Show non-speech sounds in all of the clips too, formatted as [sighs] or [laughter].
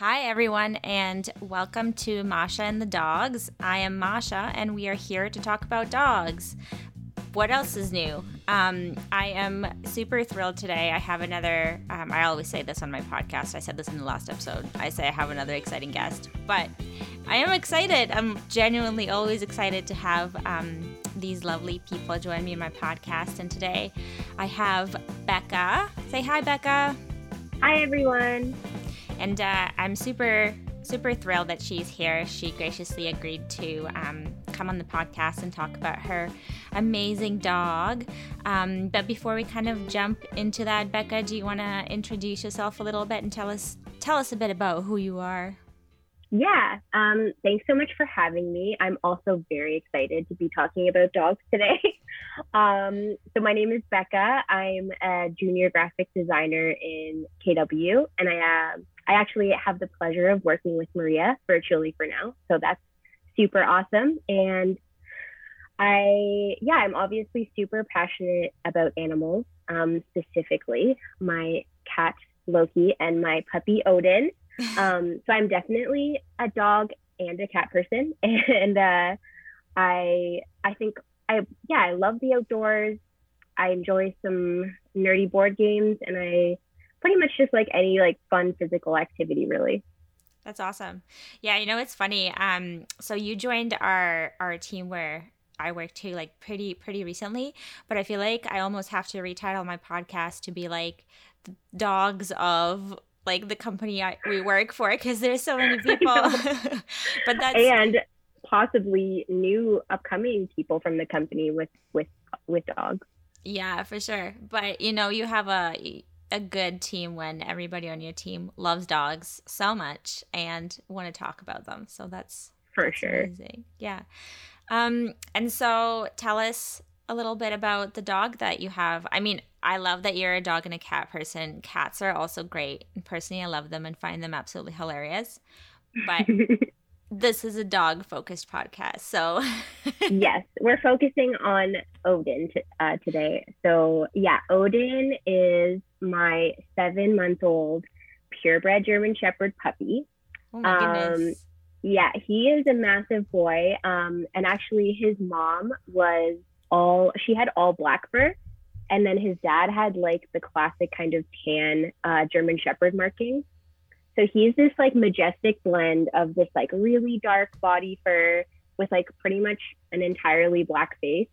Hi, everyone, and welcome to Masha and the Dogs. I am Masha, and we are here to talk about dogs. What else is new? Um, I am super thrilled today. I have another, um, I always say this on my podcast. I said this in the last episode. I say I have another exciting guest, but I am excited. I'm genuinely always excited to have um, these lovely people join me in my podcast. And today I have Becca. Say hi, Becca. Hi, everyone. And uh, I'm super, super thrilled that she's here. She graciously agreed to um, come on the podcast and talk about her amazing dog. Um, but before we kind of jump into that, Becca, do you want to introduce yourself a little bit and tell us tell us a bit about who you are? Yeah, um, thanks so much for having me. I'm also very excited to be talking about dogs today. [laughs] um, so, my name is Becca. I'm a junior graphic designer in KW, and I uh, I actually have the pleasure of working with Maria virtually for now. So that's super awesome. And I, yeah, I'm obviously super passionate about animals, um, specifically my cat Loki and my puppy Odin. [laughs] Um, so I'm definitely a dog and a cat person. [laughs] And uh, I, I think I, yeah, I love the outdoors. I enjoy some nerdy board games and I pretty much just like any like fun physical activity really that's awesome yeah you know it's funny um so you joined our our team where I work too, like pretty pretty recently. But I feel like I almost have to retitle my podcast to be like the dogs of like the company I, we work for because there's so many [laughs] people. [laughs] but that's and possibly new upcoming people from the company with with with dogs. Yeah, for sure. But you know, you have a a good team when everybody on your team loves dogs so much and want to talk about them. So that's for that's sure. Amazing. Yeah. Um, and so tell us a little bit about the dog that you have. I mean, I love that you're a dog and a cat person. Cats are also great. And personally, I love them and find them absolutely hilarious. But [laughs] this is a dog focused podcast. So, [laughs] yes, we're focusing on Odin t- uh, today. So, yeah, Odin is my seven month old purebred German Shepherd puppy. Oh my um, goodness. Yeah, he is a massive boy. Um, and actually, his mom was all, she had all black fur. And then his dad had like the classic kind of tan uh, German Shepherd markings. So he's this like majestic blend of this like really dark body fur with like pretty much an entirely black face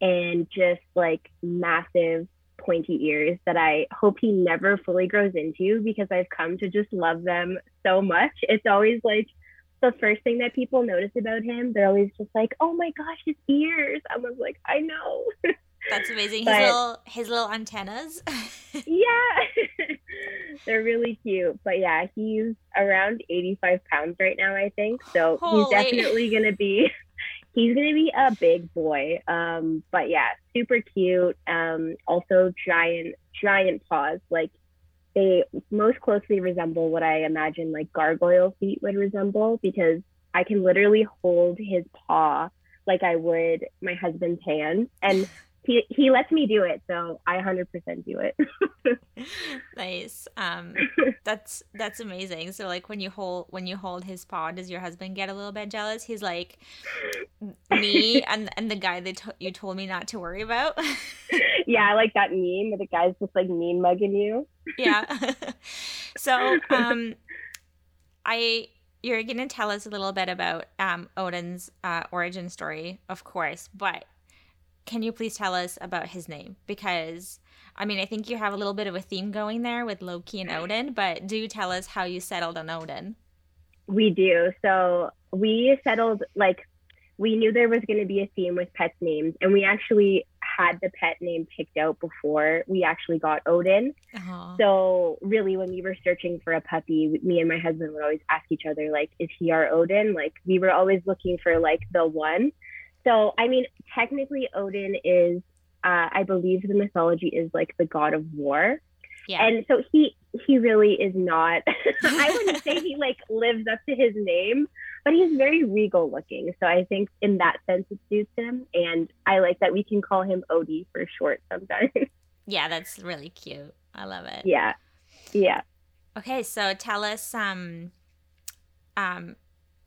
and just like massive pointy ears that I hope he never fully grows into because I've come to just love them so much. It's always like the first thing that people notice about him. They're always just like, "Oh my gosh, his ears!" I was like, "I know." [laughs] That's amazing. But, his little his little antennas. [laughs] yeah, [laughs] they're really cute. But yeah, he's around eighty five pounds right now, I think. So Holy. he's definitely gonna be [laughs] he's gonna be a big boy. Um, but yeah, super cute. Um, also giant giant paws. Like they most closely resemble what I imagine like gargoyle feet would resemble because I can literally hold his paw like I would my husband's hand. And he he lets me do it, so I 100% do it. [laughs] nice. Um, [laughs] that's that's amazing. So like when you hold when you hold his paw, does your husband get a little bit jealous? He's like me [laughs] and and the guy that to- you told me not to worry about. yeah, I like that meme where the guy's just like mean mugging you. yeah. so um, I you're going to tell us a little bit about um, Odin's uh, origin story, of course, but can you please tell us about his name? Because I mean, I think you have a little bit of a theme going there with Loki and Odin, but do tell us how you settled on Odin. We do. So we settled like we knew there was going to be a theme with pets names, and we actually had the pet name picked out before we actually got Odin. Uh-huh. So really, when we were searching for a puppy, me and my husband would always ask each other like, "Is he our Odin?" Like we were always looking for like the one. So, I mean, technically, Odin is, uh, I believe the mythology is like the god of war. Yeah. And so he he really is not. [laughs] I wouldn't [laughs] say he like lives up to his name, but he's very regal looking. So I think in that sense it suits him, and I like that we can call him Odie for short sometimes. [laughs] Yeah, that's really cute. I love it. Yeah, yeah. Okay, so tell us um um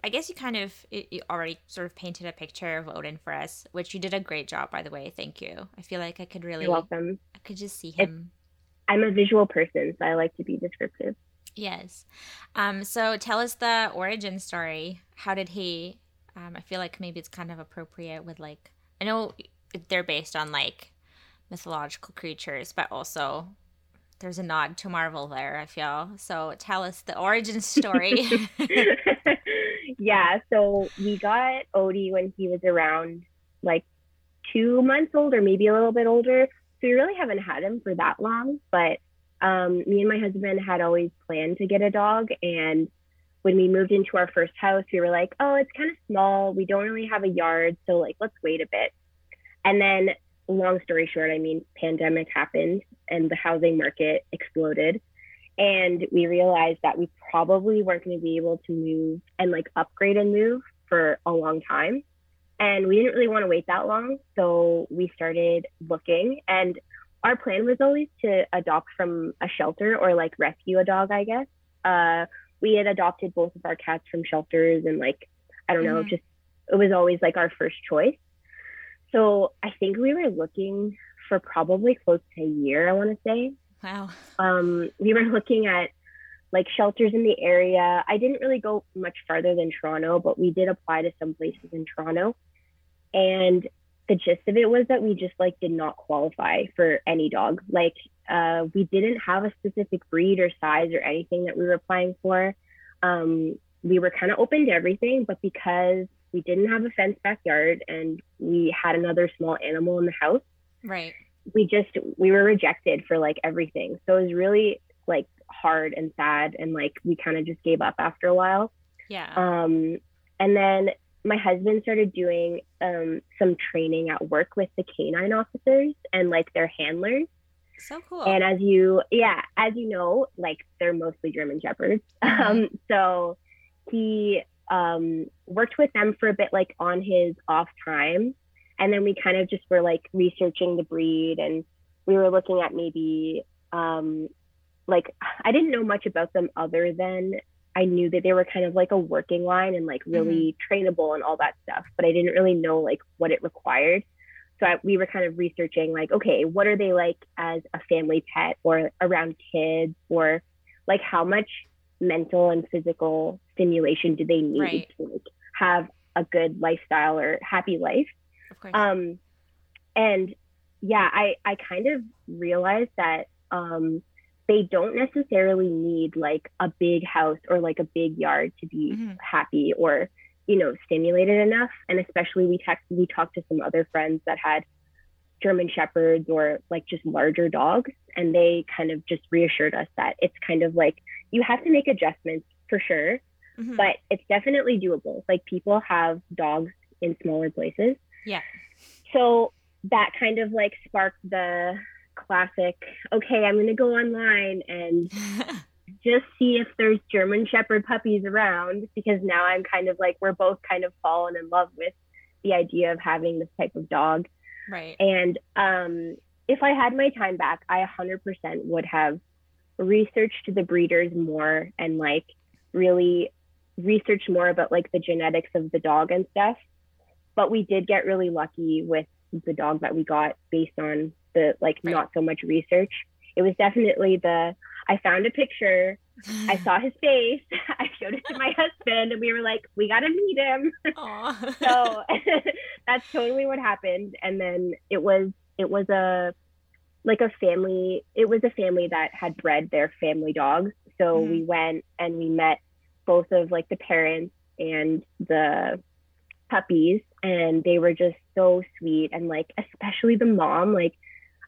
I guess you kind of you already sort of painted a picture of Odin for us, which you did a great job by the way. Thank you. I feel like I could really You're welcome. I could just see him. It's, I'm a visual person, so I like to be descriptive. Yes. Um so tell us the origin story. How did he um I feel like maybe it's kind of appropriate with like I know they're based on like mythological creatures, but also there's a nod to Marvel there, I feel. So tell us the origin story. [laughs] [laughs] yeah, so we got Odie when he was around like two months old or maybe a little bit older. So we really haven't had him for that long, but um, me and my husband had always planned to get a dog. And when we moved into our first house, we were like, oh, it's kind of small. We don't really have a yard. So, like, let's wait a bit. And then long story short, I mean, pandemic happened and the housing market exploded. And we realized that we probably weren't going to be able to move and like upgrade and move for a long time. And we didn't really want to wait that long. So we started looking. And our plan was always to adopt from a shelter or like rescue a dog, I guess. Uh, we had adopted both of our cats from shelters and like, I don't know, mm-hmm. just it was always like our first choice. So I think we were looking for probably close to a year, I want to say. Wow. Um, we were looking at like shelters in the area. I didn't really go much farther than Toronto, but we did apply to some places in Toronto. And the gist of it was that we just like did not qualify for any dog. Like uh, we didn't have a specific breed or size or anything that we were applying for. Um, we were kind of open to everything, but because we didn't have a fenced backyard and we had another small animal in the house. Right. We just we were rejected for like everything. So it was really like hard and sad and like we kind of just gave up after a while. Yeah. Um and then my husband started doing um some training at work with the canine officers and like their handlers. So cool. And as you yeah, as you know, like they're mostly German shepherds. [laughs] Mm-hmm. Um so he um, worked with them for a bit, like on his off time. And then we kind of just were like researching the breed and we were looking at maybe, um, like, I didn't know much about them other than I knew that they were kind of like a working line and like really mm-hmm. trainable and all that stuff, but I didn't really know like what it required. So I, we were kind of researching like, okay, what are they like as a family pet or around kids or like how much mental and physical stimulation do they need right. to like, have a good lifestyle or happy life of course. um and yeah i i kind of realized that um they don't necessarily need like a big house or like a big yard to be mm-hmm. happy or you know stimulated enough and especially we text we talked to some other friends that had german shepherds or like just larger dogs and they kind of just reassured us that it's kind of like you have to make adjustments for sure, mm-hmm. but it's definitely doable. Like people have dogs in smaller places. Yeah. So that kind of like sparked the classic, okay, I'm going to go online and [laughs] just see if there's German Shepherd puppies around because now I'm kind of like, we're both kind of fallen in love with the idea of having this type of dog. Right. And um, if I had my time back, I 100% would have researched the breeders more and like really researched more about like the genetics of the dog and stuff. But we did get really lucky with the dog that we got based on the like right. not so much research. It was definitely the I found a picture, I [sighs] saw his face, [laughs] I showed it to my husband, and we were like, we gotta meet him. [laughs] so [laughs] that's totally what happened. And then it was it was a like a family it was a family that had bred their family dogs so mm-hmm. we went and we met both of like the parents and the puppies and they were just so sweet and like especially the mom like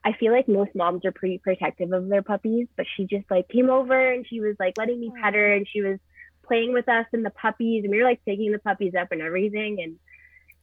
I feel like most moms are pretty protective of their puppies, but she just like came over and she was like letting me pet her and she was playing with us and the puppies and we were like taking the puppies up and everything and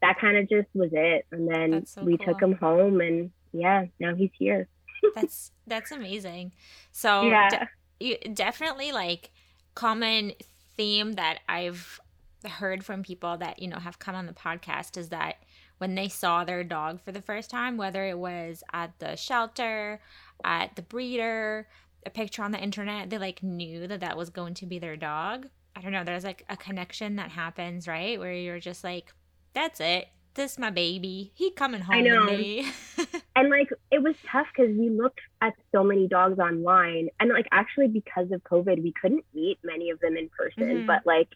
that kind of just was it. And then so we cool. took him home and yeah, now he's here [laughs] that's that's amazing. So yeah. De- you, definitely like common theme that I've heard from people that you know have come on the podcast is that when they saw their dog for the first time, whether it was at the shelter, at the breeder, a picture on the internet, they like knew that that was going to be their dog. I don't know. There's like a connection that happens, right? Where you're just like, that's it. This is my baby. He coming home I know. me. [laughs] and like it was tough because we looked at so many dogs online and like actually because of covid we couldn't meet many of them in person Mhm. but like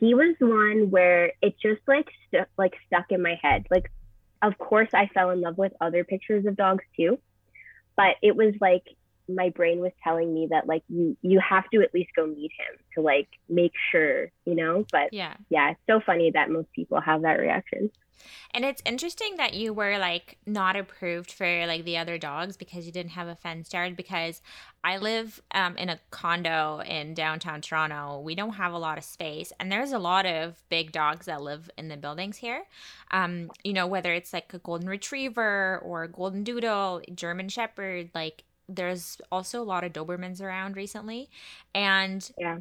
he was one where it just like like stuck in my head. Like of course i fell in love with other pictures of dogs too but it was like my brain was telling me that like you you have to at least go meet him to like make sure you know but yeah. yeah it's so funny that most people have that reaction And it's interesting that you were like not approved for like the other dogs because you didn't have a fenced yard. Because I live um, in a condo in downtown Toronto. We don't have a lot of space, and there's a lot of big dogs that live in the buildings here. Um, you know, whether it's like a golden retriever or a golden doodle, German shepherd, like there's also a lot of Dobermans around recently, and Yeah.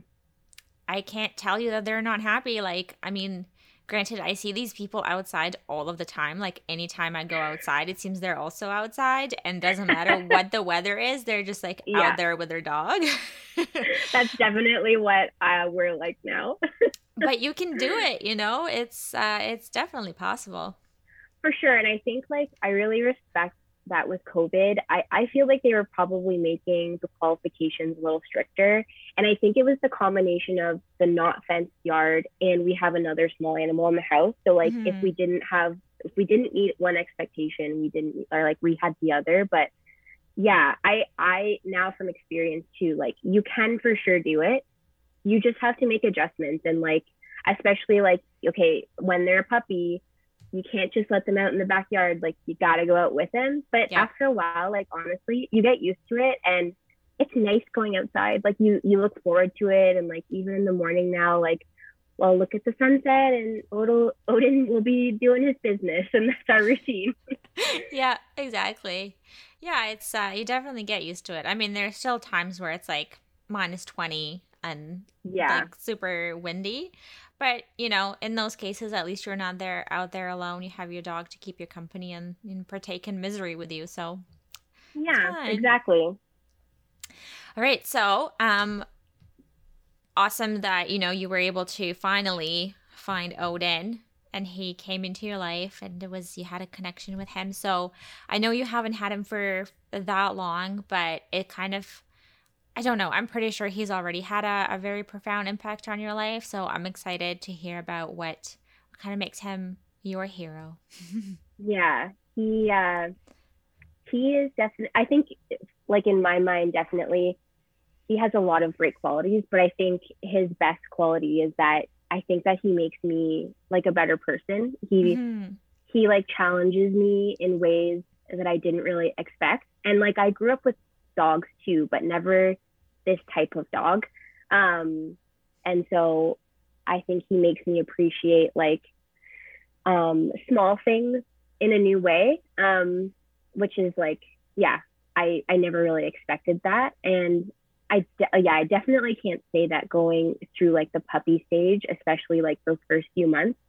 I can't tell you that they're not happy. Like, I mean, granted, I see these people outside all of the time. Like, anytime I go outside, it seems they're also outside, and doesn't matter [laughs] what the weather is, they're just like Yeah. out there with their dog. [laughs] that's definitely what uh, we're like now [laughs] but you can do it, you know. It's uh, it's definitely possible. For sure. And I think like I really respect that with COVID. I, I feel like they were probably making the qualifications a little stricter. And I think it was the combination of the not fenced yard and we have another small animal in the house. So like if Mhm. we didn't have if we didn't meet one expectation, we didn't or like we had the other. But yeah, I I now from experience too, like you can for sure do it. You just have to make adjustments and like especially like okay, when they're a puppy, you can't just let them out in the backyard. Like you got to go out with them. But Yeah. after a while, like honestly, you get used to it and it's nice going outside. Like you you look forward to it and like even in the morning now, like well, look at the sunset and Odin, Odin will be doing his business and [laughs] that's our routine. [laughs] yeah, exactly. Yeah, it's uh, you definitely get used to it. I mean, there's still times where it's like minus twenty and Yeah. like super windy. But you know, in those cases, at least you're not there out there alone. You have your dog to keep you company and, and partake in misery with you. So, yeah, exactly. all right. So, um, awesome that you know you were able to finally find Odin and he came into your life and it was you had a connection with him. So, I know you haven't had him for that long, but it kind of I don't know. I'm pretty sure he's already had a, a very profound impact on your life. So I'm excited to hear about what, kind of makes him your hero. [laughs] Yeah, he uh, he is definitely. I think, like in my mind, definitely, he has a lot of great qualities. But I think his best quality is that I think that he makes me like a better person. He Mhm. he like challenges me in ways that I didn't really expect. And like I grew up with dogs too, but never this type of dog. Um, and so I think he makes me appreciate like um, small things in a new way, um, which is like, yeah, I, I never really expected that. And I, de- yeah, I definitely can't say that going through like the puppy stage, especially like those first few months,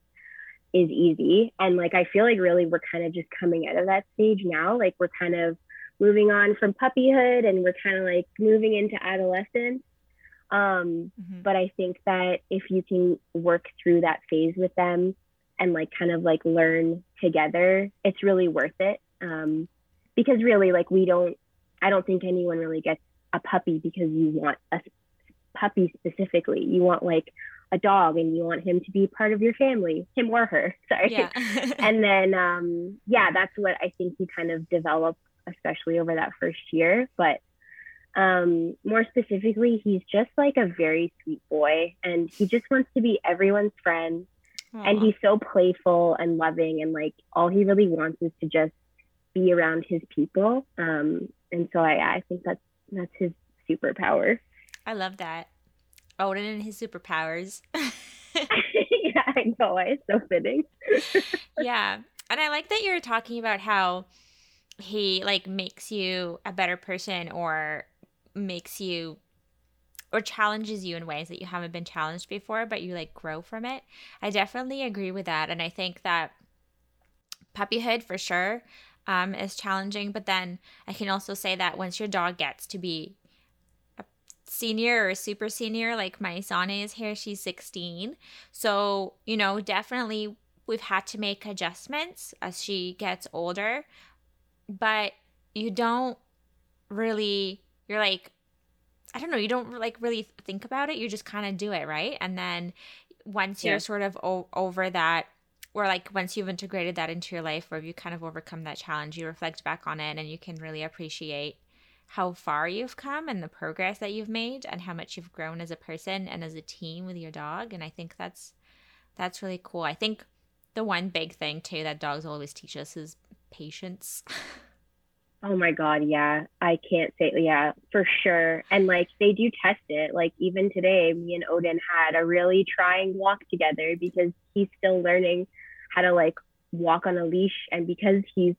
is easy. And like, I feel like really we're kind of just coming out of that stage now. Like, we're kind of moving on from puppyhood and we're kind of like moving into adolescence. Um, Mhm. but I think that if you can work through that phase with them and like kind of like learn together, it's really worth it. Um, because really, like, we don't, I don't think anyone really gets a puppy because you want a puppy specifically. You want like a dog and you want him to be part of your family, him or her. [laughs] Sorry Yeah. and then um yeah that's what i think you kind of develop especially over that first year but um more specifically he's just like a very sweet boy and he just wants to be everyone's friend and he's so playful and loving and like all he really wants is to just be around his people um and so i i think that's that's his superpower I love that. Odin and his superpowers. [laughs] [laughs] yeah i know it's so fitting [laughs] yeah. And I like that you're talking about how he like makes you a better person or makes you or challenges you in ways that you haven't been challenged before, but you like grow from it. I definitely agree with that. And I think that puppyhood for sure um, is challenging. But then I can also say that once your dog gets to be a senior or super senior, like my Sana is here, she's 16. So, you know, definitely we've had to make adjustments as she gets older, but you don't really, you're like, I don't know, you don't like really think about it. You just kind of do it, right? And then once yeah. you're sort of o- over that, or like once you've integrated that into your life, or you kind of overcome that challenge, you reflect back on it and you can really appreciate how far you've come and the progress that you've made and how much you've grown as a person and as a team with your dog. And I think that's that's really cool. I think the one big thing too that dogs always teach us is patience. [laughs] Oh my God, yeah. I can't say, yeah, for sure. And like they do test it. Like even today, me and Odin had a really trying walk together because he's still learning how to like walk on a leash. And because he's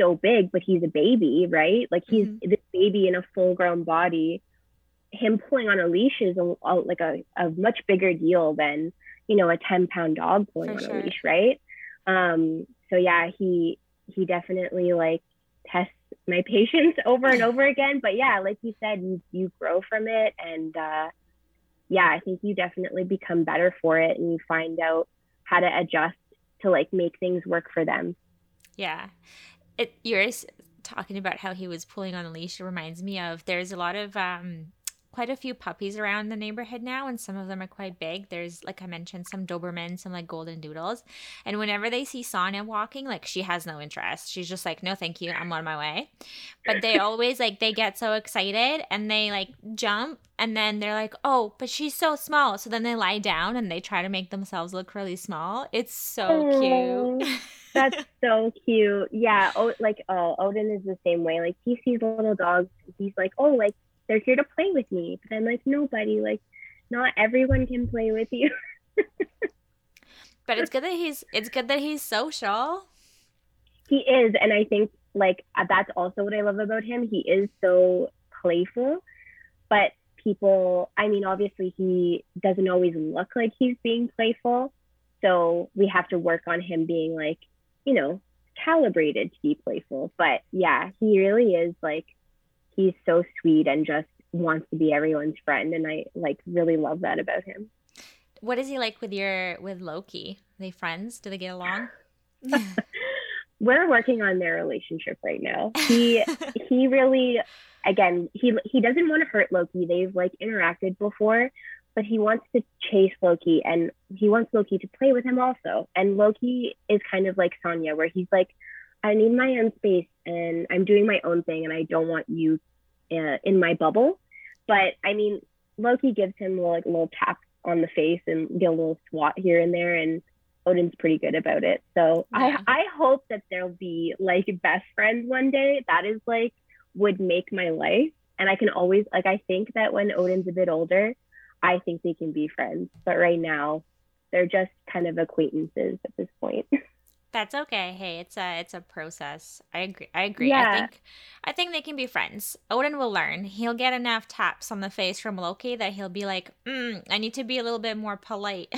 so big, but he's a baby, right? Like he's mm-hmm. this baby in a full grown body. Him pulling on a leash is a, a, like a, a much bigger deal than, you know, a 10 pound dog pulling For on sure. a leash, right? Um, so yeah, he, he definitely like tests my patience [laughs] over and over again. But yeah, like you said, you, you grow from it. And uh, yeah, I think you definitely become better for it and you find out how to adjust to like make things work for them. Yeah. It, you're talking about how he was pulling on the leash. It reminds me of there's a lot of um, quite a few puppies around the neighborhood now, and some of them are quite big. There's, like I mentioned, some Doberman, some like Golden Doodles. And whenever they see Sonia walking, like she has no interest. She's just like, no, thank you, I'm on my way. But they [laughs] always like, they get so excited and they like jump, and then they're like, oh, but she's so small. So then they lie down and they try to make themselves look really small. It's so cute. Oh, [laughs] that's so cute. Yeah. Oh, like oh, Odin is the same way. Like he sees little dogs. He's like, oh, like they're here to play with me. But I'm like, nobody, like, not everyone can play with you. [laughs] but it's good that he's it's good that he's social. He is, and I think like uh, that's also what I love about him. He is so playful, but people, I mean, obviously he doesn't always look like he's being playful. So we have to work on him being like, you know, calibrated to be playful. But yeah, he really is like he's so sweet and just wants to be everyone's friend and I like really love that about him. What is he like with your with Loki? Are they friends? Do they get along? [laughs] [laughs] We're working on their relationship right now. He [laughs] he really again, he he doesn't want to hurt Loki. They've like interacted before, but he wants to chase Loki and he wants Loki to play with him also. And Loki is kind of like Sonya where he's like I need my own space and I'm doing my own thing and I don't want you uh, in my bubble. But I mean, Loki gives him like a little tap on the face and get a little swat here and there, and Odin's pretty good about it. So yeah. I I hope that they'll be like best friends one day. That is like would make my life. And I can always like I think that when Odin's a bit older, I think they can be friends. But right now, they're just kind of acquaintances at this point. [laughs] That's okay. Hey, it's a it's a process. I agree. I agree. Yeah. I think I think they can be friends. Odin will learn. He'll get enough taps on the face from Loki that he'll be like, mm, I need to be a little bit more polite.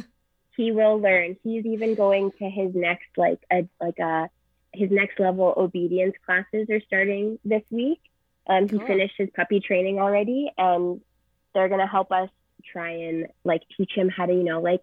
[laughs] he will learn. He's even going to his next like a like a his next level obedience classes are starting this week. Um, he finished his puppy training already, and they're gonna help us try and like teach him how to you know like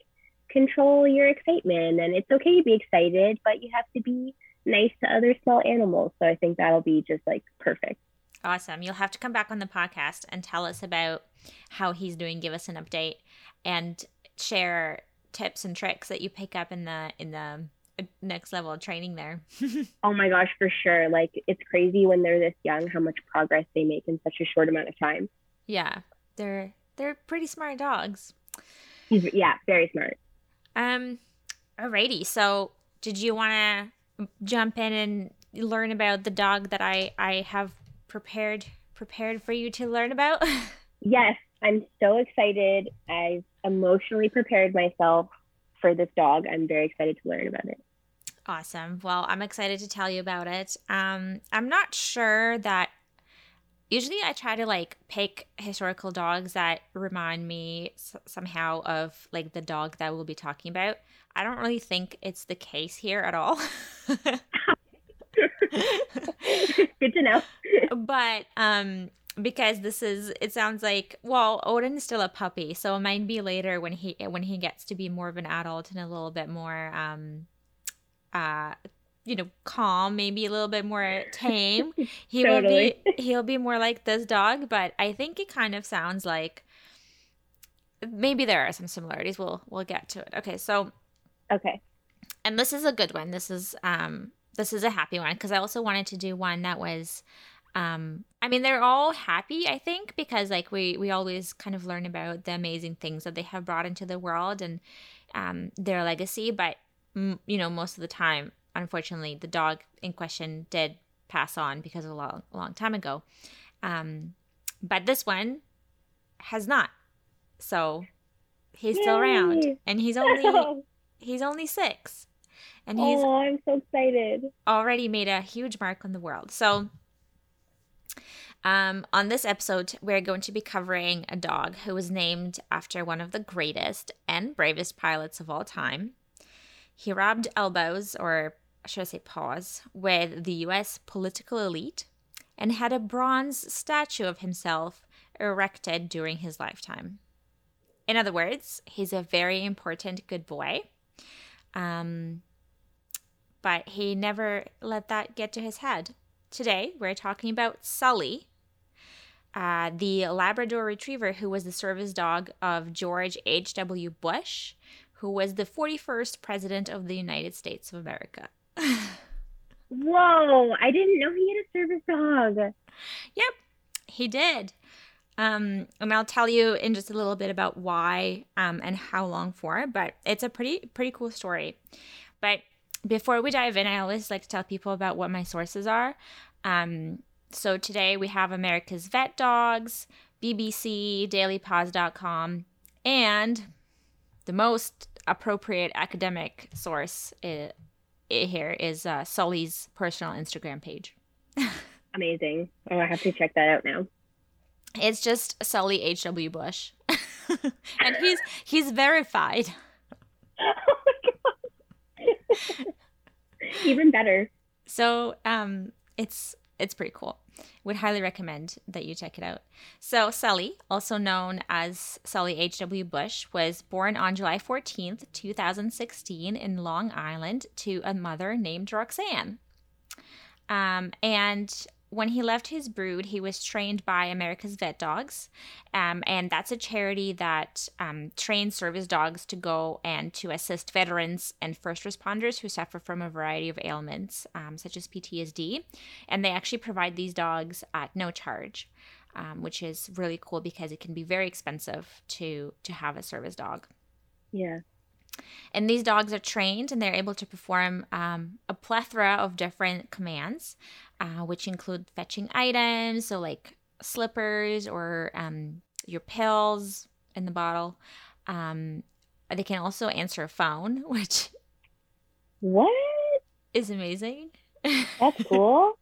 control your excitement and it's okay to be excited but you have to be nice to other small animals. So i think that'll be just like perfect. Awesome. You'll have to come back on the podcast and tell us about how he's doing. Give us an update and share tips and tricks that you pick up in the in the uh, next level of training there. [laughs] Oh my gosh for sure. Like it's crazy when they're this young how much progress they make in such a short amount of time. Yeah. They're they're pretty smart dogs. He's, yeah very smart um, alrighty. So, did you want to jump in and learn about the dog that I I have prepared prepared for you to learn about? [laughs] yes, I'm so excited. I've emotionally prepared myself for this dog. I'm very excited to learn about it. Awesome. Well, I'm excited to tell you about it. Um, I'm not sure that usually I try to like pick historical dogs that remind me s- somehow of like the dog that we'll be talking about. I don't really think it's the case here at all. [laughs] Good to know. but um because this is it sounds like well Odin is still a puppy, so it might be later when he when he gets to be more of an adult and a little bit more um uh you know calm maybe a little bit more [laughs] tame he Totally. will be [laughs] he'll be more like this dog but i think it kind of sounds like maybe there are some similarities we'll we'll get to it okay so Okay. and this is a good one this is um this is a happy one because i also wanted to do one that was um i mean they're all happy i think because like we we always kind of learn about the amazing things that they have brought into the world and um their legacy but you know most of the time unfortunately the dog in question did pass on because of a long, long time ago um but this one has not so he's still around and he's only [laughs] he's only six and he's oh, I'm so excited. already made a huge mark on the world. So, um, on this episode, we're going to be covering a dog who was named after one of the greatest and bravest pilots of all time. He rubbed elbows, or should I say paws, with the US political elite and had a bronze statue of himself erected during his lifetime. In other words, he's a very important good boy. Um, but he never let that get to his head. Today, we're talking about Sully, uh, the Labrador Retriever who was the service dog of George H.W. Bush, who was the 41st President of the United States of America. Whoa, I didn't know he had a service dog. Yep, he did. Um, and I'll tell you in just a little bit about why um, and how long for, but it's a pretty pretty cool story. But before we dive in, I always like to tell people about what my sources are. Um, so today we have America's Vet Dogs, BBC, DailyPaws.com, and the most appropriate academic source i- here is uh, Sully's personal Instagram page. [laughs] Amazing. Oh, I have to check that out now. It's just Sully H.W. Bush. [laughs] and he's he's verified. [laughs] Oh my god. Even better. So um it's it's pretty cool. Would highly recommend that you check it out. So Sully, also known as Sully H.W. Bush, was born on July 14th, 2016 in Long Island to a mother named Roxanne. Um, and when he left his brood, he was trained by America's Vet Dogs. Um, and that's a charity that um, trains service dogs to go and to assist veterans and first responders who suffer from a variety of ailments, um, such as PTSD. And they actually provide these dogs at no charge. Um, which is really cool because it can be very expensive to to have a service dog. Yeah. And these dogs are trained and they're able to perform um, a plethora of different commands, uh, which include fetching items, so like slippers or um, your pills in the bottle. Um, they can also answer a phone, [laughs] which What? is amazing. That's cool.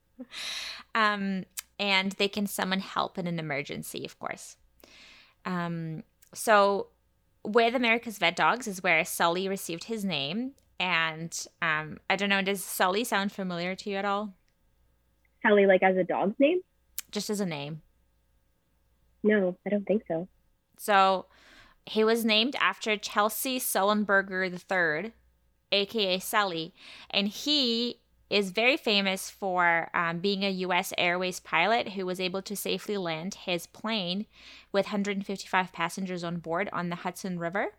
[laughs] um, and they can summon help in an emergency, of course. Um, so, with America's Vet Dogs is where Sully received his name. And um, I don't know, does Sully sound familiar to you at all? Sally, like as a dog's name? Just as a name. No, I don't think so. So, he was named after Chesley Sullenberger III, aka Sully, and he is very famous for um, being a U.S. Airways pilot who was able to safely land his plane with 155 passengers on board on the Hudson River.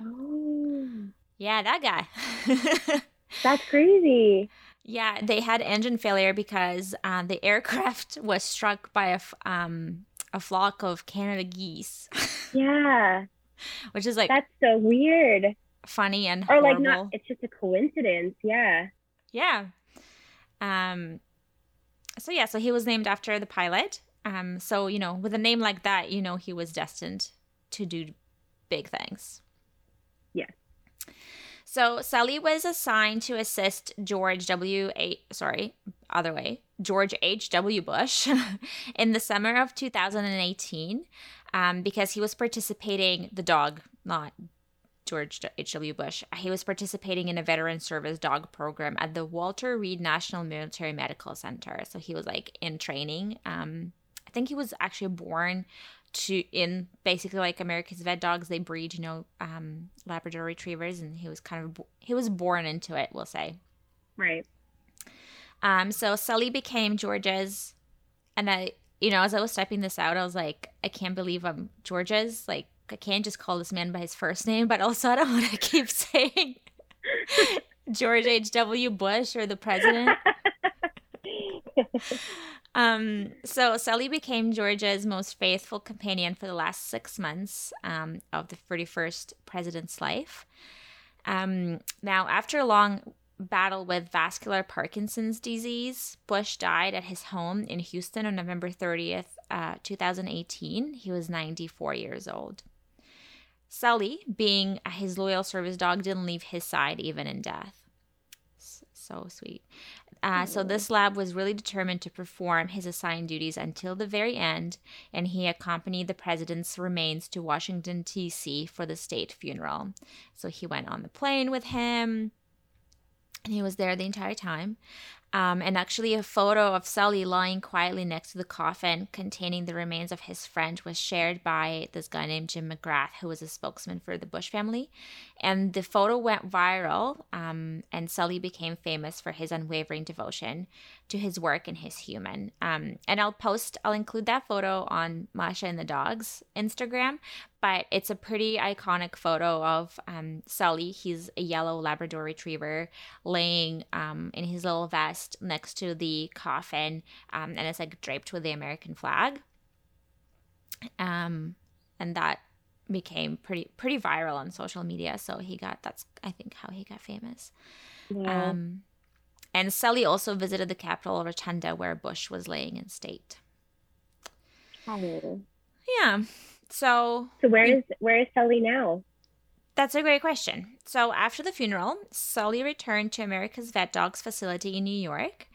Oh, Yeah, that guy. [laughs] that's crazy. Yeah, they had engine failure because uh, the [laughs] aircraft was struck by a f- um, a flock of Canada geese, [laughs] Yeah, which is like that's so weird. funny and Or like not, it's just a coincidence. Yeah. Yeah. Um so yeah, so he was named after the pilot. Um so, you know, with a name like that, you know he was destined to do big things. So Sully was assigned to assist George W. A. Sorry, other way, George H. W. Bush, [laughs] in the summer of 2018, um, because he was participating. The dog, not George H. W. Bush, he was participating in a veteran service dog program at the Walter Reed National Military Medical Center. So he was like in training um, I think he was actually born to in basically like America's vet dogs. They breed, you know, um, Labrador retrievers, and he was kind of he was born into it. We'll say. Right. Um. So Sully became George's, and I, you know, as I was typing this out, I was like, I can't believe I'm Georgia's. Like, I can't just call this man by his first name, but also I don't [laughs] want to keep saying [laughs] George H. W. Bush or the president. [laughs] Um, so Sully became George's most faithful companion for the last six months um, of the 31st president's life. Um, now, after a long battle with vascular Parkinson's disease, Bush died at his home in Houston on November 30th, uh, 2018. He was 94 years old. Sully, being his loyal service dog, didn't leave his side even in death. So sweet. Uh, so this lab was really determined to perform his assigned duties until the very end, and he accompanied the president's remains to Washington, D.C. for the state funeral. So he went on the plane with him, and he was there the entire time. Um, and actually, a photo of Sully lying quietly next to the coffin containing the remains of his friend was shared by this guy named Jim McGrath, who was a spokesman for the Bush family. And the photo went viral, um, and Sully became famous for his unwavering devotion to his work and his human. Um, and I'll post, I'll include that photo on Masha and the Dogs Instagram, but it's a pretty iconic photo of um, Sully. He's a yellow Labrador retriever laying um, in his little vest next to the coffin, um, and it's like draped with the American flag. Um, and that became pretty pretty viral on social media. So he got that's I think how he got famous. Yeah. Um, and Sully also visited the Capitol Rotunda where Bush was laying in state. Oh. Yeah. So So where is where is Sully now? That's a great question. So after the funeral, Sully returned to America's Vet Dogs facility in New York,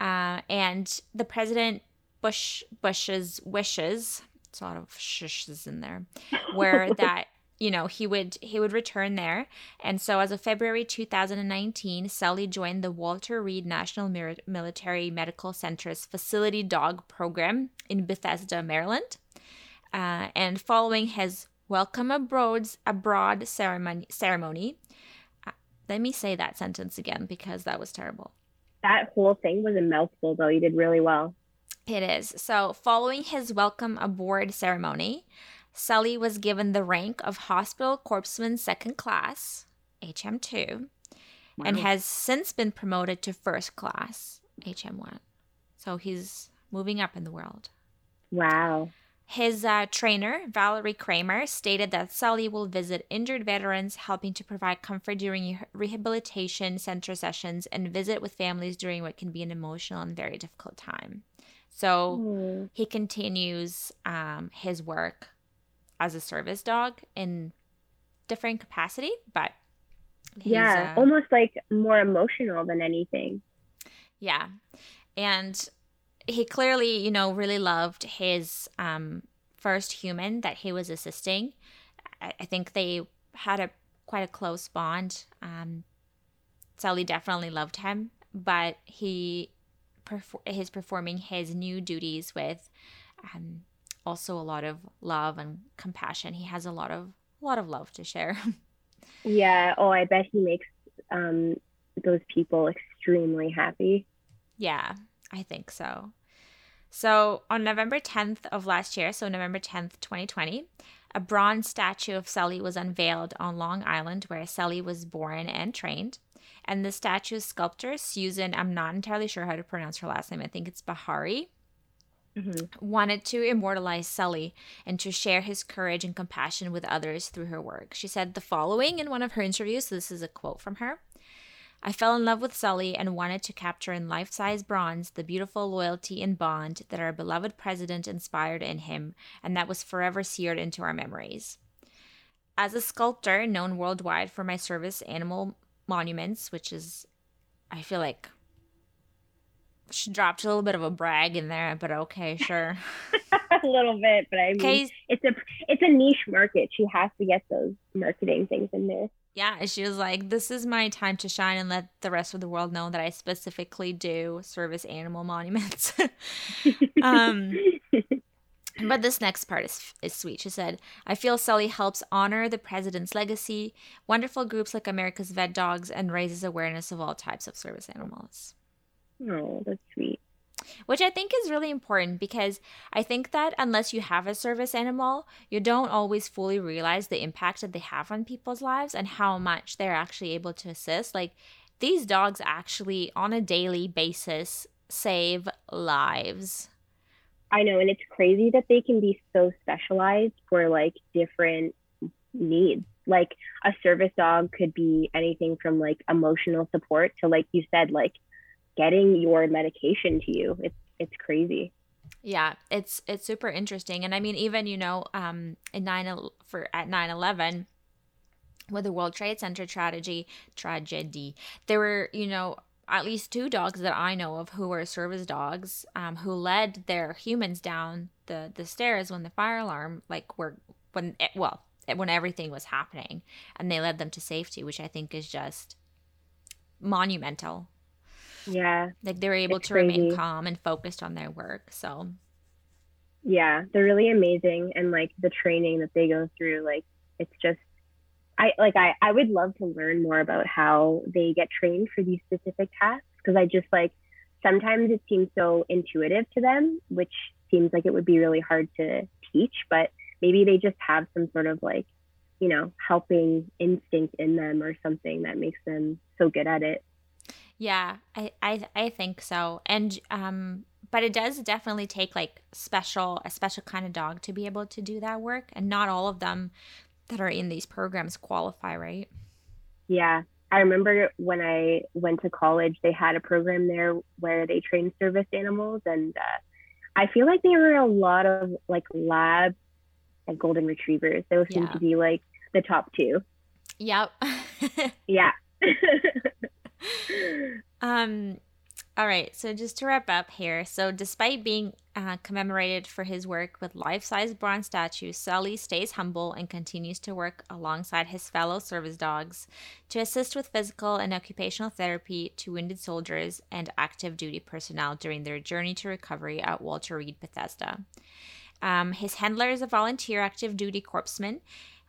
uh, and the president Bush Bush's wishes. It's a lot of shushes in there, were [laughs] that you know he would he would return there. And so as of february 2019 sully joined the walter reed national military medical center's facility dog program in bethesda maryland. Uh, and following his welcome abroad abroad ceremony ceremony uh, let me say that sentence again because that was terrible. That whole thing was a mouthful though. You did really well. It is. So following his welcome aboard ceremony Sully was given the rank of Hospital Corpsman Second Class, HM2, wow. and has since been promoted to First Class, HM1. So he's moving up in the world. Wow. His uh, trainer, Valerie Kramer, stated that Sully will visit injured veterans, helping to provide comfort during rehabilitation center sessions and visit with families during what can be an emotional and very difficult time. So mm. he continues um, his work as a service dog in different capacity, but yeah, uh, almost like more emotional than anything. Yeah, and he clearly, you know, really loved his um, first human that he was assisting. I, I think they had a quite a close bond. Um, Sully definitely loved him, but he perfor- he's performing his new duties with um, also a lot of love and compassion. He has a lot of a lot of love to share. [laughs] yeah. Oh, I bet he makes um, those people extremely happy. Yeah, I think so. So on November 10th of last year, so November 10th, 2020, a bronze statue of Sully was unveiled on Long Island, where Sully was born and trained. And the statue's sculptor, Susan, I'm not entirely sure how to pronounce her last name. I think it's Bahary mm-hmm. wanted to immortalize Sully and to share his courage and compassion with others through her work. She said the following in one of her interviews. So this is a quote from her. I fell in love with Sully and wanted to capture in life size bronze the beautiful loyalty and bond that our beloved president inspired in him, and that was forever seared into our memories. As a sculptor known worldwide for my service animal monuments, which is, I feel like, she dropped a little bit of a brag in there, but okay, sure. [laughs] a little bit, but I mean, it's a it's a niche market. She has to get those marketing things in there. Yeah, she was like, "This is my time to shine and let the rest of the world know that I specifically do service animal monuments." [laughs] um, [laughs] But this next part is, is sweet. She said, I feel Sully helps honor the president's legacy, wonderful groups like America's Vet Dogs, and raises awareness of all types of service animals. Oh, that's sweet. Which I think is really important because I think that unless you have a service animal, you don't always fully realize the impact that they have on people's lives and how much they're actually able to assist. Like these dogs actually, on a daily basis, save lives. I know, and it's crazy that they can be so specialized for like different needs. Like a service dog could be anything from like emotional support to like you said, like getting your medication to you. It's it's crazy. Yeah, it's it's super interesting. And I mean even, you know, um in 9 for at 9/11 with the World Trade Center tragedy, tragedy, there were, you know, at least two dogs that I know of who were service dogs um, who led their humans down the, the stairs when the fire alarm, like, were, when, it, well, when everything was happening, and they led them to safety, which I think is just monumental. Yeah. Like, they were able to crazy. remain calm and focused on their work. So, yeah, they're really amazing. And, like, the training that they go through, like, it's just I like I, I would love to learn more about how they get trained for these specific tasks because I just like sometimes it seems so intuitive to them, which seems like it would be really hard to teach, but maybe they just have some sort of like, you know, helping instinct in them or something that makes them so good at it. Yeah, I I, I think so. And um but it does definitely take like special a special kind of dog to be able to do that work and not all of them that are in these programs qualify, right? Yeah. I remember when I went to college, they had a program there where they trained service animals. And uh, I feel like there were a lot of like lab and golden retrievers. Those yeah. seem to be like the top two. Yep. [laughs] yeah. [laughs] [laughs] um, all right, so just to wrap up here. So, despite being uh, commemorated for his work with life size bronze statues, Sully stays humble and continues to work alongside his fellow service dogs to assist with physical and occupational therapy to wounded soldiers and active duty personnel during their journey to recovery at Walter Reed Bethesda. Um, his handler is a volunteer active duty corpsman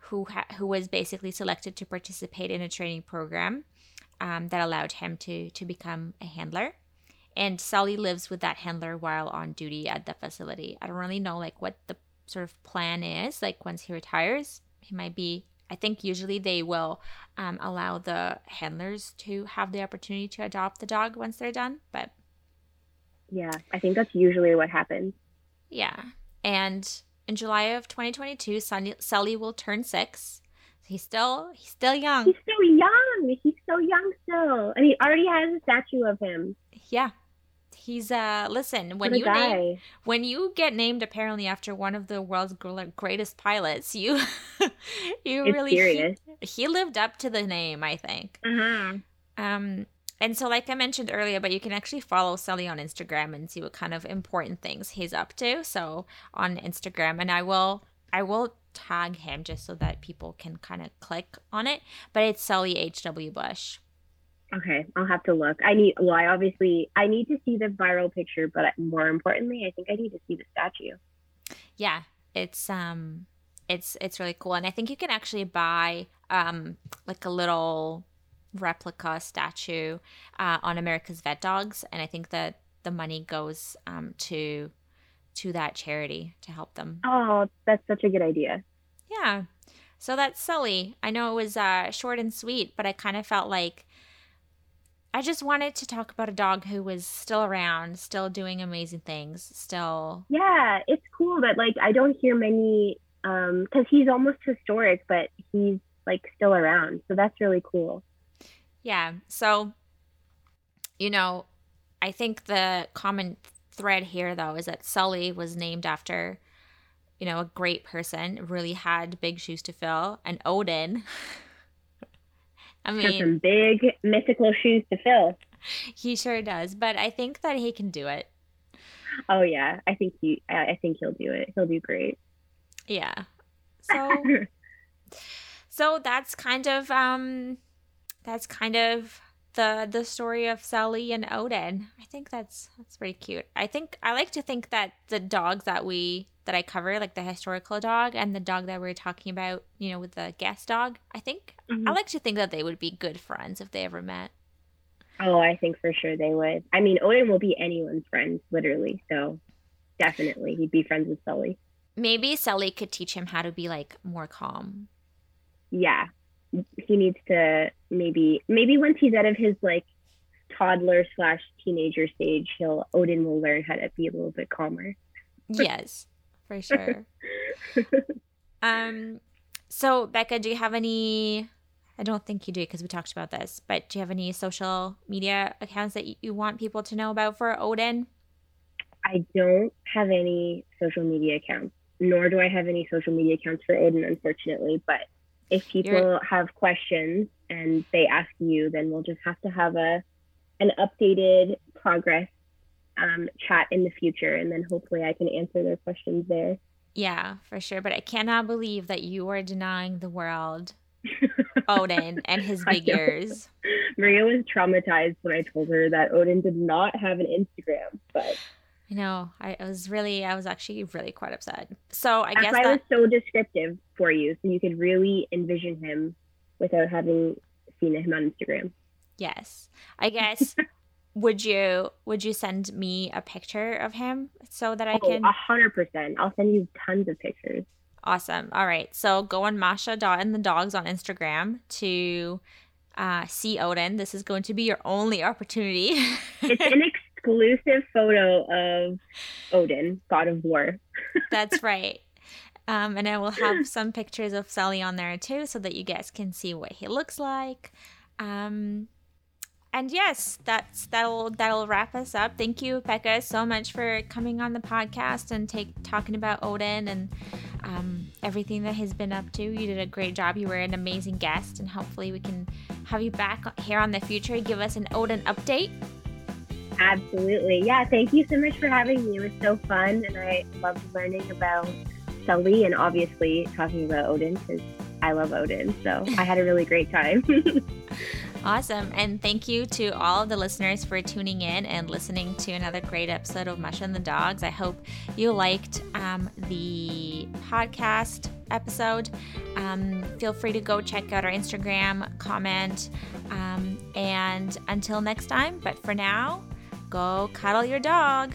who, ha- who was basically selected to participate in a training program um, that allowed him to, to become a handler and Sully lives with that handler while on duty at the facility. I don't really know like what the sort of plan is. Like once he retires, he might be. I think usually they will um, allow the handlers to have the opportunity to adopt the dog once they're done. But yeah, I think that's usually what happens. Yeah, and in July of 2022, Sully, Sully will turn six. He's still he's still young. He's still young. He's so young still, and he already has a statue of him. Yeah, He's uh listen when you name, when you get named apparently after one of the world's greatest pilots, you [laughs] you it's really serious. He, he, lived up to the name, I think. Mm-hmm. Um, and so like I mentioned earlier, but you can actually follow Sully on Instagram and see what kind of important things he's up to. So on Instagram, and I will I will tag him just so that people can kind of click on it. But it's Sully H W Bush. Okay, I'll have to look. I need, well, I obviously, I need to see the viral picture, but more importantly, I think I need to see the statue. Yeah, it's, um, it's, it's really cool. And I think you can actually buy, um, like a little replica statue, uh, on America's Vet Dogs. And I think that the money goes, um, to, to that charity to help them. Oh, that's such a good idea. Yeah. So that's Sully. I know it was uh, short and sweet, but I kind of felt like I just wanted to talk about a dog who was still around, still doing amazing things, still. Yeah, it's cool that like I don't hear many um cuz he's almost historic, but he's like still around. So that's really cool. Yeah. So you know, I think the common thread here though is that Sully was named after you know, a great person, really had big shoes to fill, and Odin [laughs] I mean, some big mythical shoes to fill. [laughs] He sure does, but I think that he can do it. Oh yeah, I think he. I think he'll do it. He'll do great. Yeah. [laughs] So. so that's kind of um, that's kind of the the story of Sully and Odin. I think that's that's pretty cute. I think I like to think that the dogs that we that I cover, like the historical dog and the dog that we are talking about, you know, with the guest dog, I think mm-hmm. I like to think that they would be good friends if they ever met. Oh, I think for sure they would. I mean, Odin will be anyone's friend, literally. So definitely he'd be friends with Sully. Maybe Sully could teach him how to be like more calm. Yeah. He needs to maybe maybe once he's out of his like toddler slash teenager stage, he'll Odin will learn how to be a little bit calmer. [laughs] yes, for sure. [laughs] um so Becca, do you have any I don't think you do because we talked about this, but do you have any social media accounts that you want people to know about for Odin? I don't have any social media accounts, nor do I have any social media accounts for Odin, unfortunately. But if people You're... have questions and they ask you, then we'll just have to have a an updated progress um, chat in the future, and then hopefully I can answer their questions there. Yeah, for sure. But I cannot believe that you are denying the world Odin [laughs] and his big ears. Maria was traumatized when I told her that Odin did not have an Instagram, but I know. I, was really, I was actually really quite upset. So I That's guess why that... was so descriptive for you, so you could really envision him without having seen him on Instagram. Yes, I guess. [laughs] would you would you send me a picture of him so that I oh, can? A hundred percent. I'll send you tons of pictures. Awesome. All right. So go on Masha Dot and the Dogs on Instagram to uh, see Odin. This is going to be your only opportunity. it's [laughs] exclusive photo of Odin, God of War. [laughs] That's right. Um, and I will have some pictures of Sully on there too, so that you guys can see what he looks like. Um, and yes, that's that'll that'll wrap us up. Thank you, Becca, so much for coming on the podcast and take talking about Odin and um, everything that he's been up to. You did a great job. You were an amazing guest, and hopefully we can have you back here on the future. Give us an Odin update. Absolutely. Yeah, thank you so much for having me. It was so fun, and I loved learning about Sully and obviously talking about Odin because I love Odin. So I had a really great time. [laughs] Awesome. And thank you to all of the listeners for tuning in and listening to another great episode of Mush and the Dogs. I hope you liked um, the podcast episode. Um, feel free to go check out our Instagram, comment, um, and until next time, but for now, go cuddle your dog.